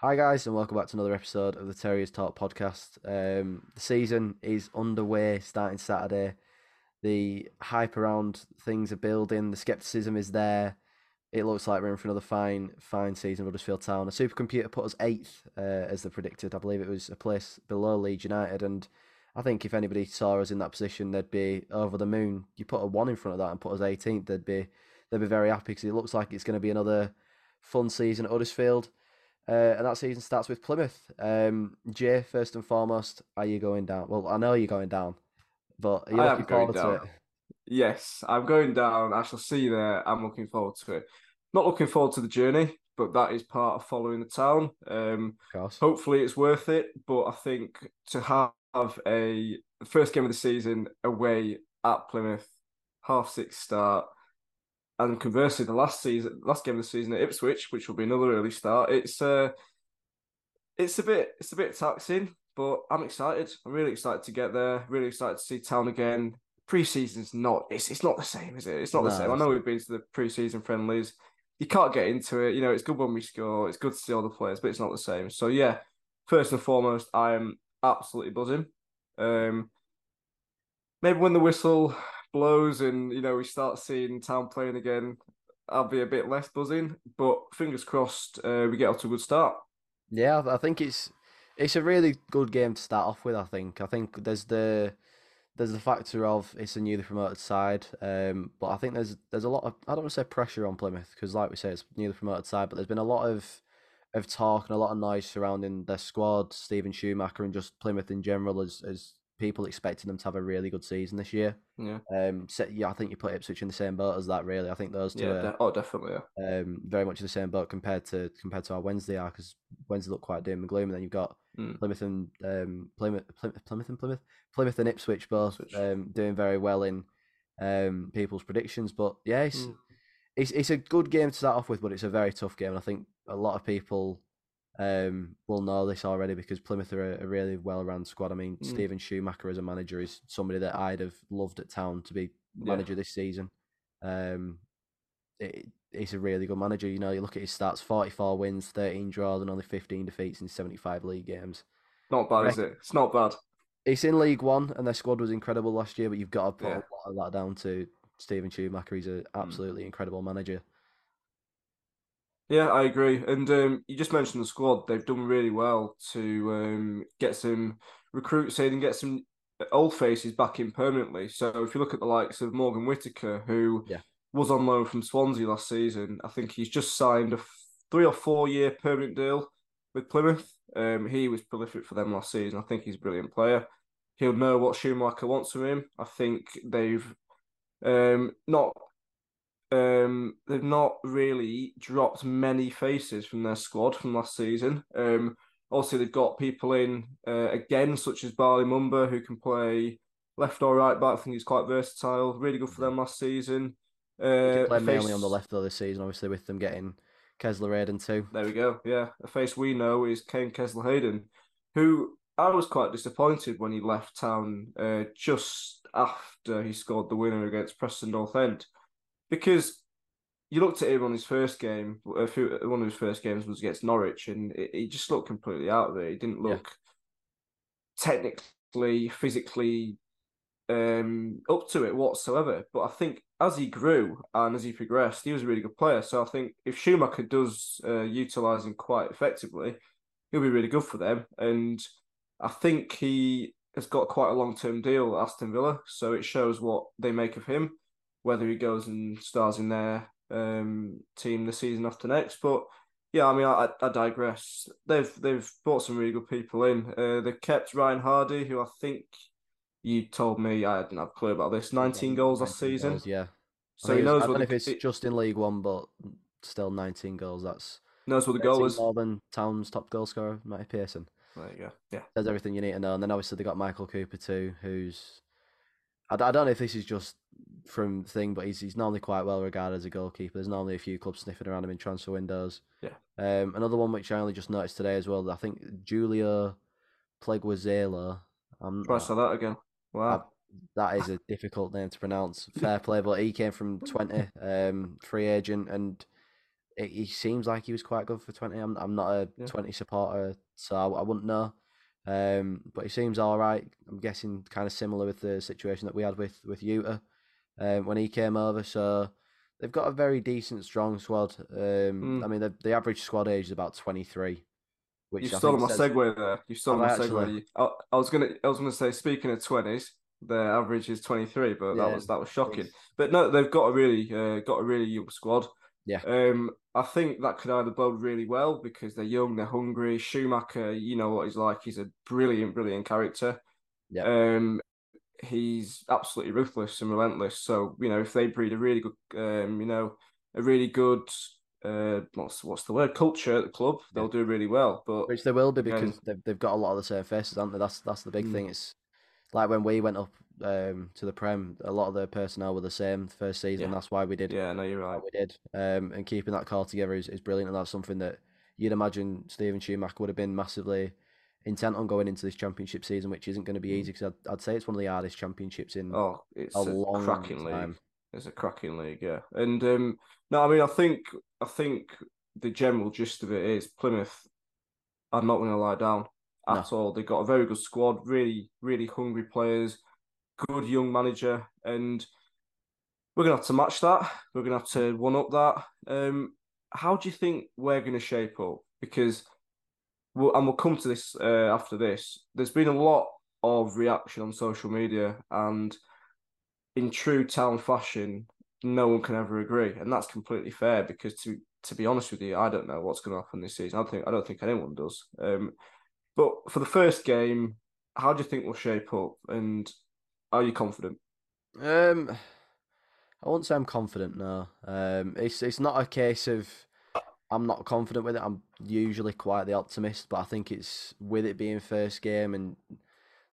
Hi, guys, and welcome back to another episode of the Terriers Talk podcast. Um, the season is underway, starting Saturday. The hype around things are building, the skepticism is there. It looks like we're in for another fine, fine season. Huddersfield Town. A supercomputer put us eighth, uh, as they predicted. I believe it was a place below Leeds United, and I think if anybody saw us in that position, they'd be over the moon. You put a one in front of that and put us 18th, they'd be they'd be very happy because it looks like it's going to be another fun season at Huddersfield. Uh, and that season starts with Plymouth. Um, Jai, first and foremost, are you going down? Well, I know you're going down, but are you I looking forward to it? Yes, I'm going down. I shall see you there. I'm looking forward to it. Not looking forward to the journey, but that is part of following the town. Um, hopefully it's worth it. But I think to have a first game of the season away at Plymouth, half six start, and conversely the last season, last game of the season at Ipswich, which will be another early start. It's uh, it's a bit it's a bit taxing, but I'm excited. I'm really excited to get there. Really excited to see town again. Pre-season's not it's it's not the same, is it? It's not the same. I know we've been to the pre-season friendlies. You can't get into it. You know, it's good when we score. It's good to see all the players, but it's not the same. So yeah, first and foremost, I am absolutely buzzing. Um, maybe when the whistle blows and you know we start seeing town playing again, I'll be a bit less buzzing. But fingers crossed, uh, we get off to a good start. Yeah, I think it's it's a really good game to start off with. I think I think there's the there's the factor of it's a newly promoted side, um, but I think there's there's a lot of I don't want to say pressure on Plymouth because like we say it's newly promoted side, but there's been a lot of of talk and a lot of noise surrounding their squad, Stephen Schumacher, and just Plymouth in general as as people expecting them to have a really good season this year. Yeah, Um, so, yeah, I think you put Ipswich in the same boat as that. Really, I think those two yeah, are de- oh, definitely. Yeah. um, very much in the same boat compared to compared to our Wednesday are because Wednesday look quite doom and gloom, and then you've got Mm. Plymouth and um, Plymouth, Plymouth, Plymouth and Plymouth, Plymouth and Ipswich both Ipswich. um, doing very well in um, people's predictions. But yeah, it's, Mm. it's it's a good game to start off with, but it's a very tough game. And I think a lot of people um, will know this already because Plymouth are a, a really well run squad. I mean, Mm. Stephen Schumacher as a manager is somebody that I'd have loved at Town to be Yeah. manager this season. Um, it, he's a really good manager. You know, you look at his stats: forty-four wins, thirteen draws, and only fifteen defeats in seventy-five league games. Not bad, is it? It's not bad. It's in League One, and their squad was incredible last year. But you've got to put Yeah. a lot of that down to Stephen Schumacher. He's an absolutely incredible manager. Yeah, I agree. And um, you just mentioned the squad; they've done really well to um, get some recruits in and get some old faces back in permanently. So if you look at the likes of Morgan Whittaker, who Yeah. was on loan from Swansea last season, I think he's just signed a f- three or four year permanent deal with Plymouth. Um, he was prolific for them last season. I think he's a brilliant player. He'll know what Schumacher wants from him. I think they've um, not um, they've not really dropped many faces from their squad from last season. Um, also, they've got people in uh, again, such as Bali Mumba, who can play left or right back. I think he's quite versatile. Really good for them last season. Uh, played mainly face- on the left of the season, obviously with them getting Kesler Hayden too. There we go. Yeah, a face we know is Kaine Kesler Hayden, who I was quite disappointed when he left town uh, just after he scored the winner against Preston North End, because you looked at him on his first game. A few, one of his first games was against Norwich, and he just looked completely out of it. He didn't Yeah. look technically, physically um, up to it whatsoever. But I think as he grew and as he progressed, he was a really good player. So I think if Schumacher does uh, utilize him quite effectively, he'll be really good for them. And I think he has got quite a long term deal at Aston Villa, so it shows what they make of him, whether he goes and stars in their um, team the season after next. But yeah, I mean, I, I digress. They've they've brought some really good people in. Uh, they've kept Ryan Hardie, who I think you told me I didn't have a clue about this. Nineteen goals last season, goals, yeah. So he knows I don't what know if it's just in League One, but still 19 goals. That's knows what the goal 13 is. more than Town's top goal scorer, Matty Pearson. There you go. Yeah. There's everything you need to know. And then obviously they got Michael Cooper too, who's I, I don't know if this is just from thing, but he's he's normally quite well regarded as a goalkeeper. There's normally a few clubs sniffing around him in transfer windows. Yeah. Um, another one which I only just noticed today as well. I think Julio Pleguezuelo. I'm Try say that again. Wow. that is a difficult name to pronounce. Fair play, but he came from Twente, um, free agent, and it, he seems like he was quite good for Twente. I'm I'm not a Yeah. Twente supporter, so I, I wouldn't know. Um, but he seems all right. I'm guessing kind of similar with the situation that we had with with Yuta um, when he came over. So they've got a very decent, strong squad. Um, Mm. I mean, the, the average squad age is about 23, which You've I stolen my says- segue there. You've stolen Have my I segue. I, I was gonna, I was gonna say, speaking of twenties, their average is twenty three, but that was that was shocking. But no, they've got a really, uh, got a really young squad. Yeah. Um, I think that could either bode really well because they're young, they're hungry. Schumacher, you know what he's like. He's a brilliant, brilliant character. Yeah. Um, he's absolutely ruthless and relentless. So you know, if they breed a really good, um, you know, a really good, uh, what's what's the word, culture at the club, they'll do really well. But Which they will be Again- because they've they've got a lot of the same faces, haven't they? That's that's the big Mm. thing. It's like when we went up um, to the Prem, a lot of the personnel were the same first season. Yeah. That's why we did yeah, no, you're right. we did. Um, and keeping that core together is, is brilliant, and that's something that you'd imagine Stephen Schumacher would have been massively intent on going into this championship season, which isn't going to be Mm. easy because I'd, I'd say it's one of the hardest championships in Oh, it's a a, long cracking time. league. It's a cracking league, yeah. And um, no, I mean, I think, I think the general gist of it is Plymouth are not going to lie down at all. They've got a very good squad, really, really hungry players, good young manager, and we're to have to match that. We're to have to one up that. Um, how do you think we're to shape up? Because, we'll, and we'll come to this uh, after this. There's been a lot of reaction on social media, and in true town fashion, no one can ever agree, and that's completely fair. Because to to be honest with you, I don't know what's going to happen this season. I don't think I don't think anyone does. Um, but for the first game, how do you think we'll shape up, and are you confident? Um, I won't say I'm confident. No, um, it's it's not a case of I'm not confident with it. I'm usually quite the optimist, but I think it's with it being first game and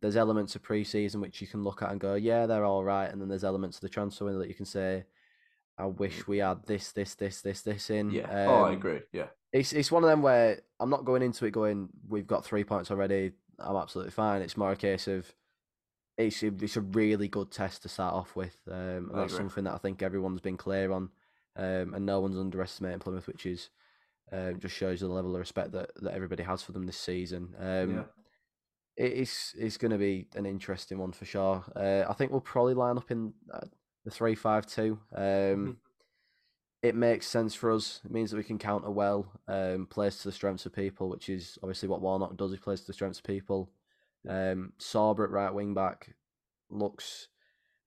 there's elements of pre-season which you can look at and go, yeah, they're all right, and then there's elements of the transfer window that you can say, I wish we had this, this, this, this, this in. Yeah. oh, I Um, agree. Yeah. It's it's one of them where I'm not going into it going, we've got three points already. I'm absolutely fine. It's more a case of it's a, it's a really good test to start off with, um, and that's agree. something that I think everyone's been clear on, um, and no one's underestimating Plymouth, which is um, just shows the level of respect that, that everybody has for them this season. Um, yeah. it is it's going to be an interesting one for sure. Uh, I think we'll probably line up in uh, the three five two. Um, Mhm. It makes sense for us. It means that we can counter well, um, plays to the strengths of people, which is obviously what Warnock does. He plays to the strengths of people. Um, Sorba at right wing back looks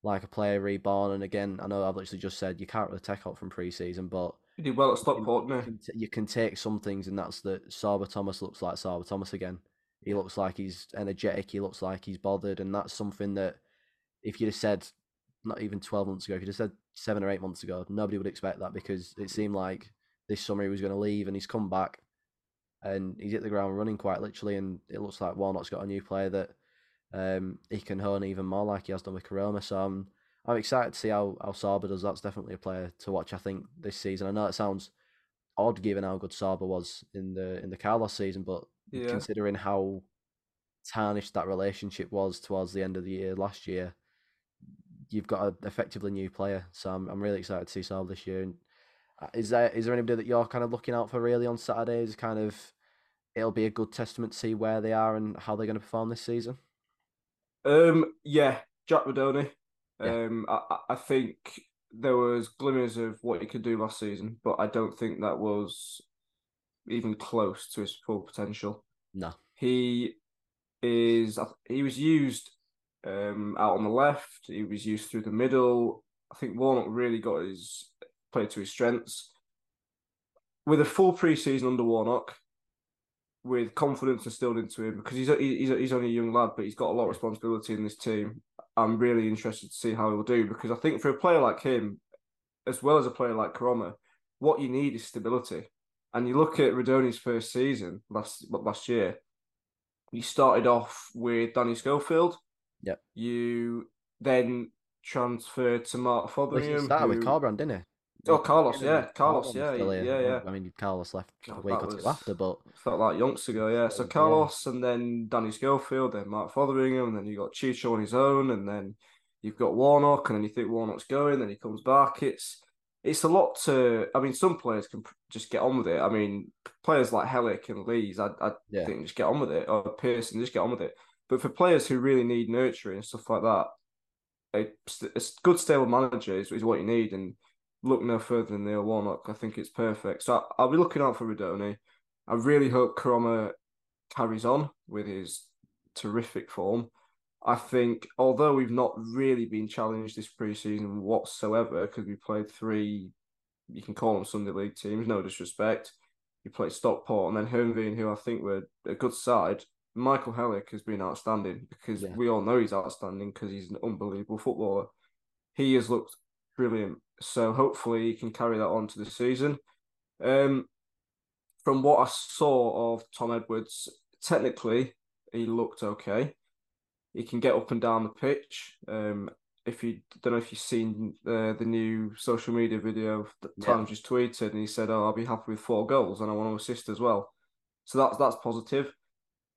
like a player reborn. And again, I know I've literally just said you can't really take out from pre-season, but You did well at Stockport, you can, you can take some things, and that's that Sorba Thomas looks like Sorba Thomas again. He looks like he's energetic. He looks like he's bothered, and that's something that if you'd have said not even twelve months ago, if you'd have said seven or eight months ago, nobody would expect that because it seemed like this summer he was going to leave, and he's come back, and he's hit the ground running quite literally, and it looks like Warnock's got a new player that um, he can hone even more like he has done with Koroma. So I'm I'm excited to see how how Sorba does. That's definitely a player to watch. I think this season. I know it sounds odd given how good Sorba was in the in the Carlos season, but Yeah. considering how tarnished that relationship was towards the end of the year last year, you've got a effectively new player. So I'm I'm really excited to see Sorba this year. And is there is there anybody that you're kind of looking out for really on Saturdays? Kind of, it'll be a good testament to see where they are and how they're going to perform this season. Um, yeah, Jack Rudoni. Yeah. Um, I, I- I think there was glimmers of what he could do last season, but I don't think that was even close to his full potential. No, He is. He was used um out on the left. He was used through the middle. I think Warnock really got his play to his strengths. With a full preseason under Warnock, with confidence instilled into him, because he's a, he's a, he's only a young lad, but he's got a lot of responsibility in this team. I'm really interested to see how he'll do because I think for a player like him, as well as a player like Koroma, what you need is stability. And you look at Rudoni's first season last last year. You started off with Danny Schofield. Yeah. You then transferred to Mark well, he Fotheringham. started with who- Corberán, didn't he? Oh, Carlos, yeah, Carlos, yeah, yeah, yeah. I mean, Carlos left a week or two after, but Felt like yonks ago, yeah. So Yeah. Carlos and then Danny Schofield, then Mark Fotheringham, and then you got Chicho on his own, and then you've got Warnock, and then you think Warnock's going, then he comes back. It's it's a lot to. I mean, some players can just get on with it. I mean, players like Helik and Lees, I, I yeah. think just get on with it, or Pearson, just get on with it. But for players who really need nurturing and stuff like that, a, a good stable manager is, is what you need. And look no further than Neil Warnock. I think it's perfect. So I, will be looking out for Rudoni. I really hope Koroma carries on with his terrific form. I think, although we've not really been challenged this preseason whatsoever, because we played three, you can call them Sunday League teams, no disrespect. You played Stockport and then Heerenveen, who I think were a good side. Michael Helik has been outstanding because yeah. we all know he's outstanding because he's an unbelievable footballer. He has looked brilliant. So hopefully he can carry that on to the season. Um, from what I saw of Tom Edwards, technically he looked okay. He can get up and down the pitch. Um, if you don't know if you've seen uh, the new social media video that Tom yeah. just tweeted, and he said, "Oh, I'll be happy with four goals, and I want to assist as well." So that's that's positive.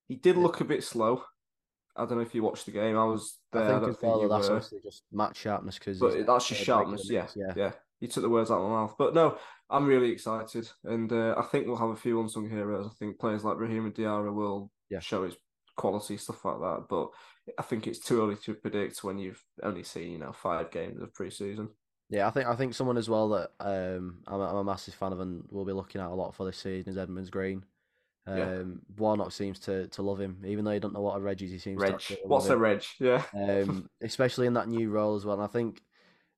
He did look a bit slow. I don't know if you watched the game. I was there. I think, I as well, that's were. obviously just match sharpness because. But that's just sharpness. Yeah, yeah, yeah. You took the words out of my mouth. But no, I'm really excited, and uh, I think we'll have a few unsung heroes. I think players like Raheem and Diarra will yeah. show his quality, stuff like that. But I think it's too early to predict when you've only seen you know five games of preseason. Yeah, I think I think someone as well that um, I'm, I'm a massive fan of and we'll be looking at a lot for this season is Edmonds Green. Um, yeah. Warnock seems to, to love him, even though he don't know what a reg is. He seems reg. to what's a reg? Yeah. Um, especially in that new role as well. And I think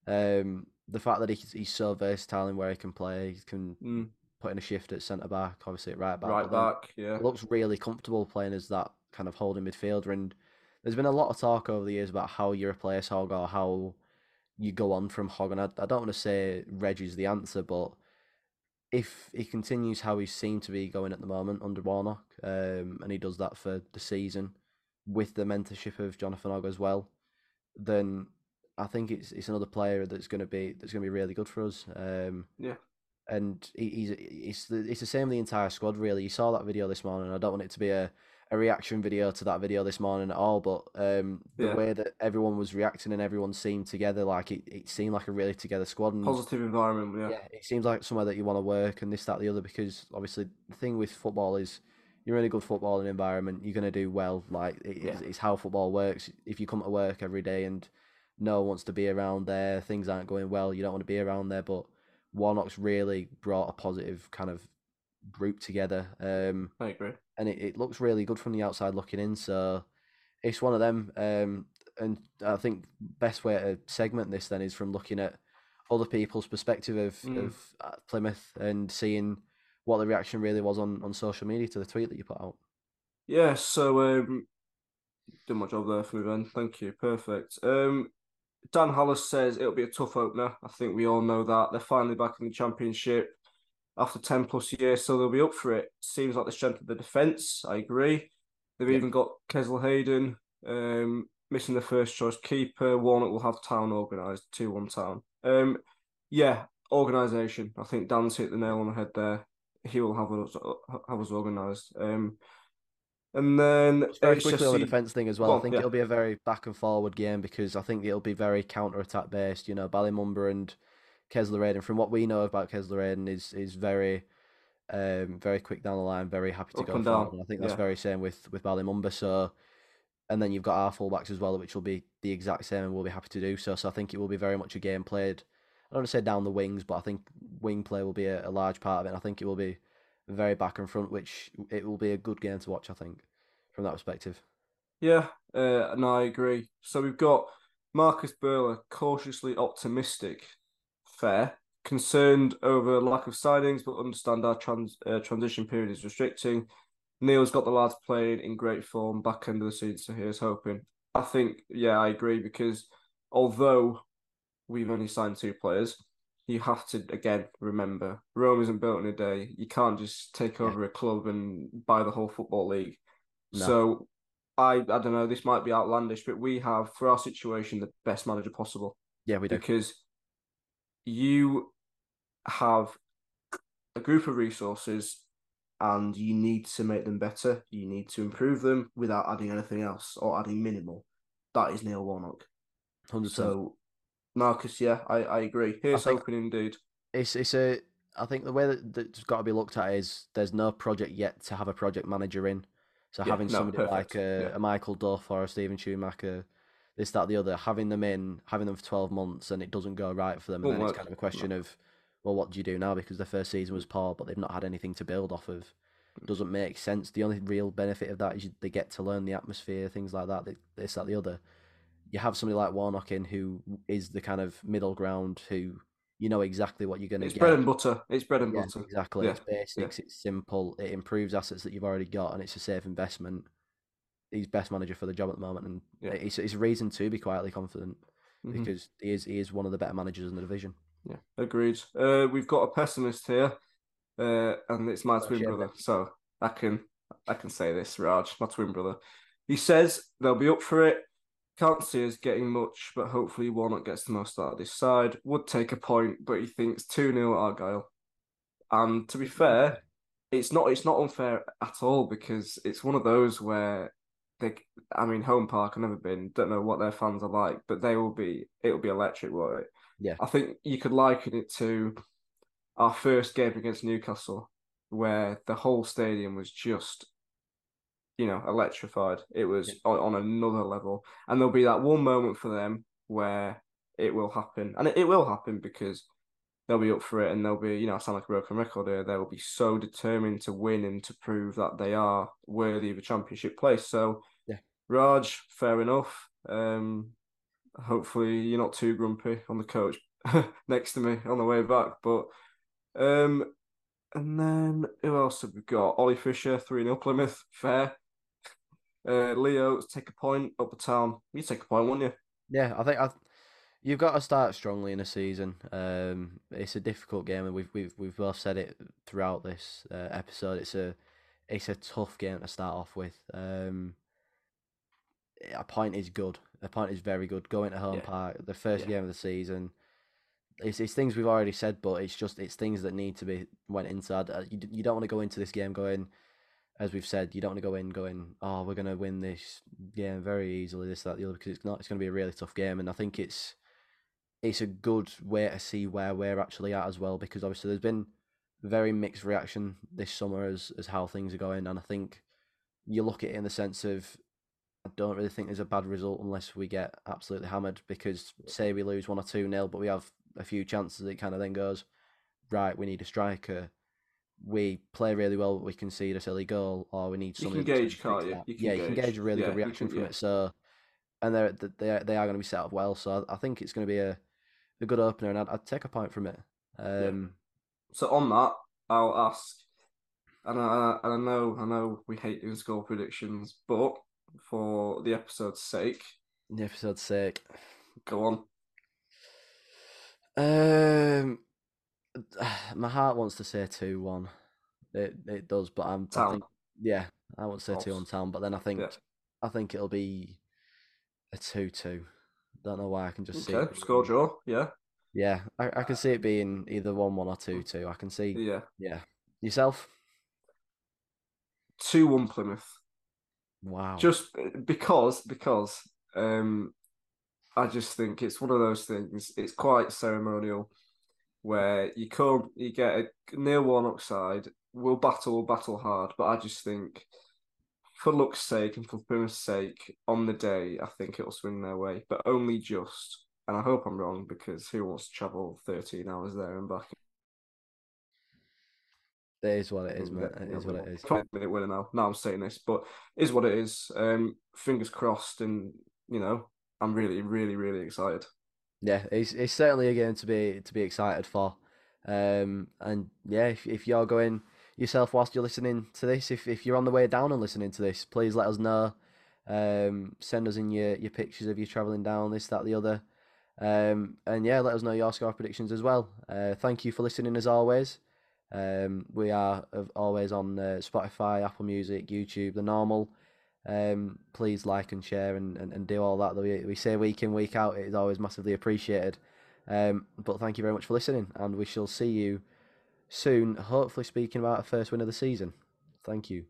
um, the fact that he, he's so versatile in where he can play, he can mm. put in a shift at centre back, obviously at right back. Right back, yeah. Looks really comfortable playing as that kind of holding midfielder. And there's been a lot of talk over the years about how you replace Hogg or how you go on from Hogg. And I, I don't want to say Reg is the answer, but if he continues how he seemed to be going at the moment under Warnock, um, and he does that for the season with the mentorship of Jonathan Hogg as well, then I think it's it's another player that's going to be that's going to be really good for us. Um, yeah, and he, he's it's the it's the same the entire squad really. You saw that video this morning. I don't want it to be a a reaction video to that video this morning at all, but um, the yeah. way that everyone was reacting and everyone seemed together, like it, it seemed like a really together squad. And, Positive environment, yeah. Yeah, it seems like somewhere that you want to work and this, that, the other, because obviously the thing with football is you're in a good footballing environment, you're going to do well. Like it, yeah. it's, it's how football works. If you come to work every day and no one wants to be around there, things aren't going well, you don't want to be around there. But Warnock's really brought a positive kind of group together. Um, I agree and it, it looks really good from the outside looking in. So it's one of them. Um, and I think best way to segment this then is from looking at other people's perspective of, mm. of uh, Plymouth and seeing what the reaction really was on, on social media to the tweet that you put out. Yeah, so um, did my job there for me, Ben. Thank you. Perfect. Um, Dan Hollis says it'll be a tough opener. I think we all know that. They're finally back in the championship after 10 plus years, so they'll be up for it. Seems like the strength of the defence, I agree. They've yeah. even got Kesler Hayden um, missing the first choice keeper. Warnock will have town organised, 2 1 town. Um, yeah, organisation. I think Dan's hit the nail on the head there. He will have us, have us organised. Um, and then very quickly on the defence thing as well. well I think yeah. it'll be a very back and forward game because I think it'll be very counter attack based. You know, Bali Mumba and Kesler Hayden, from what we know about Kesler is is very um, very quick down the line, very happy to Up go forward. And I think that's yeah. very same with with Bali Mumba. So, and then you've got our fullbacks as well, which will be the exact same, and we'll be happy to do so. So I think it will be very much a game played. I don't want to say down the wings, but I think wing play will be a, a large part of it. And I think it will be very back and front, which it will be a good game to watch. I think from that perspective. Yeah, uh, no, I agree. So we've got Marcus Burler cautiously optimistic fair. Concerned over lack of signings, but understand our trans, uh, transition period is restricting. Neil's got the lads playing in great form back end of the season, so here's hoping. I think, yeah, I agree because although we've only signed two players, you have to again remember Rome isn't built in a day. You can't just take over a club and buy the whole football league. No. So I I don't know. This might be outlandish, but we have for our situation the best manager possible. Yeah, we do because you have a group of resources and you need to make them better. You need to improve them without adding anything else or adding minimal. That is Neil Warnock. 100%. So, Marcus, yeah, I, I agree. Here's I hoping indeed. it's it's a. I think the way that that's got to be looked at is there's no project yet to have a project manager in. So Yeah, having no, somebody like a, yeah. a Michael Duff or a Stephen Schumacher, this that the other, having them in, having them for twelve months, and it doesn't go right for them, and Won't then it's kind of a question of, well, what do you do now? Because the first season was poor, but they've not had anything to build off of. Doesn't make sense. The only real benefit of that is you, they get to learn the atmosphere, things like that. This, that, the other. You have somebody like Warnock in who is the kind of middle ground, who you know exactly what you're going to It's get. bread and butter. It's bread and Yeah, butter. exactly. Yeah, It's basics. It's simple. It improves assets that you've already got, and it's a safe investment. He's best manager for the job at the moment, and Yeah. it's it's a reason to be quietly confident Mhm. because he is he is one of the better managers in the division. Yeah, agreed. Uh, we've got a pessimist here, uh, and it's my Oh, twin shit. brother. So I can I can say this, Raj, my twin brother. He says they'll be up for it. Can't see us getting much, but hopefully Warnock gets the most out of this side. Would take a point, but he thinks 2 0 Argyle. And to be fair, it's not it's not unfair at all because it's one of those where they I mean home park I've never been, don't know what their fans are like, but they will be it'll be electric, won't it? Yeah. I think you could liken it to our first game against Newcastle, where the whole stadium was just, you know, electrified. It was Yeah. on, on another level. And there'll be that one moment for them where it will happen. And it, it will happen because they'll be up for it and they'll be, you know, I sound like a broken record here. They'll be so determined to win and to prove that they are worthy of a championship place. So, Yeah. Raj, fair enough. Um, hopefully you're not too grumpy on the coach next to me on the way back. But um, and then who else have we got? Ollie Fisher, 3 0 Plymouth, fair. Uh, Leo, take a point up the town. You take a point, wouldn't you? Yeah, I think I, you've got to start strongly in a season. Um, it's a difficult game, and we've we've we've both said it throughout this uh, episode. It's a it's a tough game to start off with. Um, a point is good. A point is very good. Going to home Yeah. park, the first Yeah. game of the season. It's, it's things we've already said, but it's just it's things that need to be went inside. Uh, You, you don't want to go into this game going, as we've said, you don't want to go in going, oh, we're going to win this game very easily, this, that, the other, because it's not. It's going to be a really tough game, and I think it's it's a good way to see where we're actually at as well, because obviously there's been very mixed reaction this summer as as how things are going, and I think you look at it in the sense of I don't really think there's a bad result unless we get absolutely hammered because say we lose one or two nil, but we have a few chances. It kind of then goes right. We need a striker. We play really well, but we concede a silly goal, or we need something You can gauge, can't you? You can yeah, you can gauge. gauge a really Yeah, good reaction can- from yeah. it. So, and they're they are, they are going to be set up well. So I think it's going to be a, a good opener, and I'd, I'd take a point from it. Um, So on that, I'll ask, and I, and I know I know we hate doing score predictions, but for the episode's sake, the episode's sake. go on. Um, my heart wants to say two one. It it does, but I'm I think yeah, I want to say two on town, but then I think Yeah. I think it'll be a two two. Don't know why I can just see. Okay, it score draw. Yeah, Yeah, I, I can see it being either one one or two two. I can see. yeah. Yeah, yourself. Two one Plymouth. Wow. Just because because um, I just think it's one of those things. It's quite ceremonial, where you come, you get a near Warnock side. We'll battle, we'll battle hard, but I just think. For luck's sake and for Plymouth's sake, on the day, I think it'll swing their way, but only just. And I hope I'm wrong because who wants to travel 13 hours there and back? it is what it is, man. that- It is what it is. Five minute winner now. Now I'm saying this, but is what it is. Um, fingers crossed, and you know, I'm really, really, really excited. Yeah, it's it's certainly a game to be to be excited for. Um, and yeah, if if you're going yourself whilst you're listening to this, if if you're on the way down and listening to this, please let us know. Um, send us in your your pictures of you traveling down this, that, the other. Um, and yeah, let us know your score predictions as well. Uh, thank you for listening as always. Um, we are always on uh, Spotify, Apple Music, YouTube, the normal. Um, please like and share and, and, and do all that that we, we say week in, week out. It is always massively appreciated. Um, but thank you very much for listening, and we shall see you soon, hopefully speaking about a first win of the season. Thank you.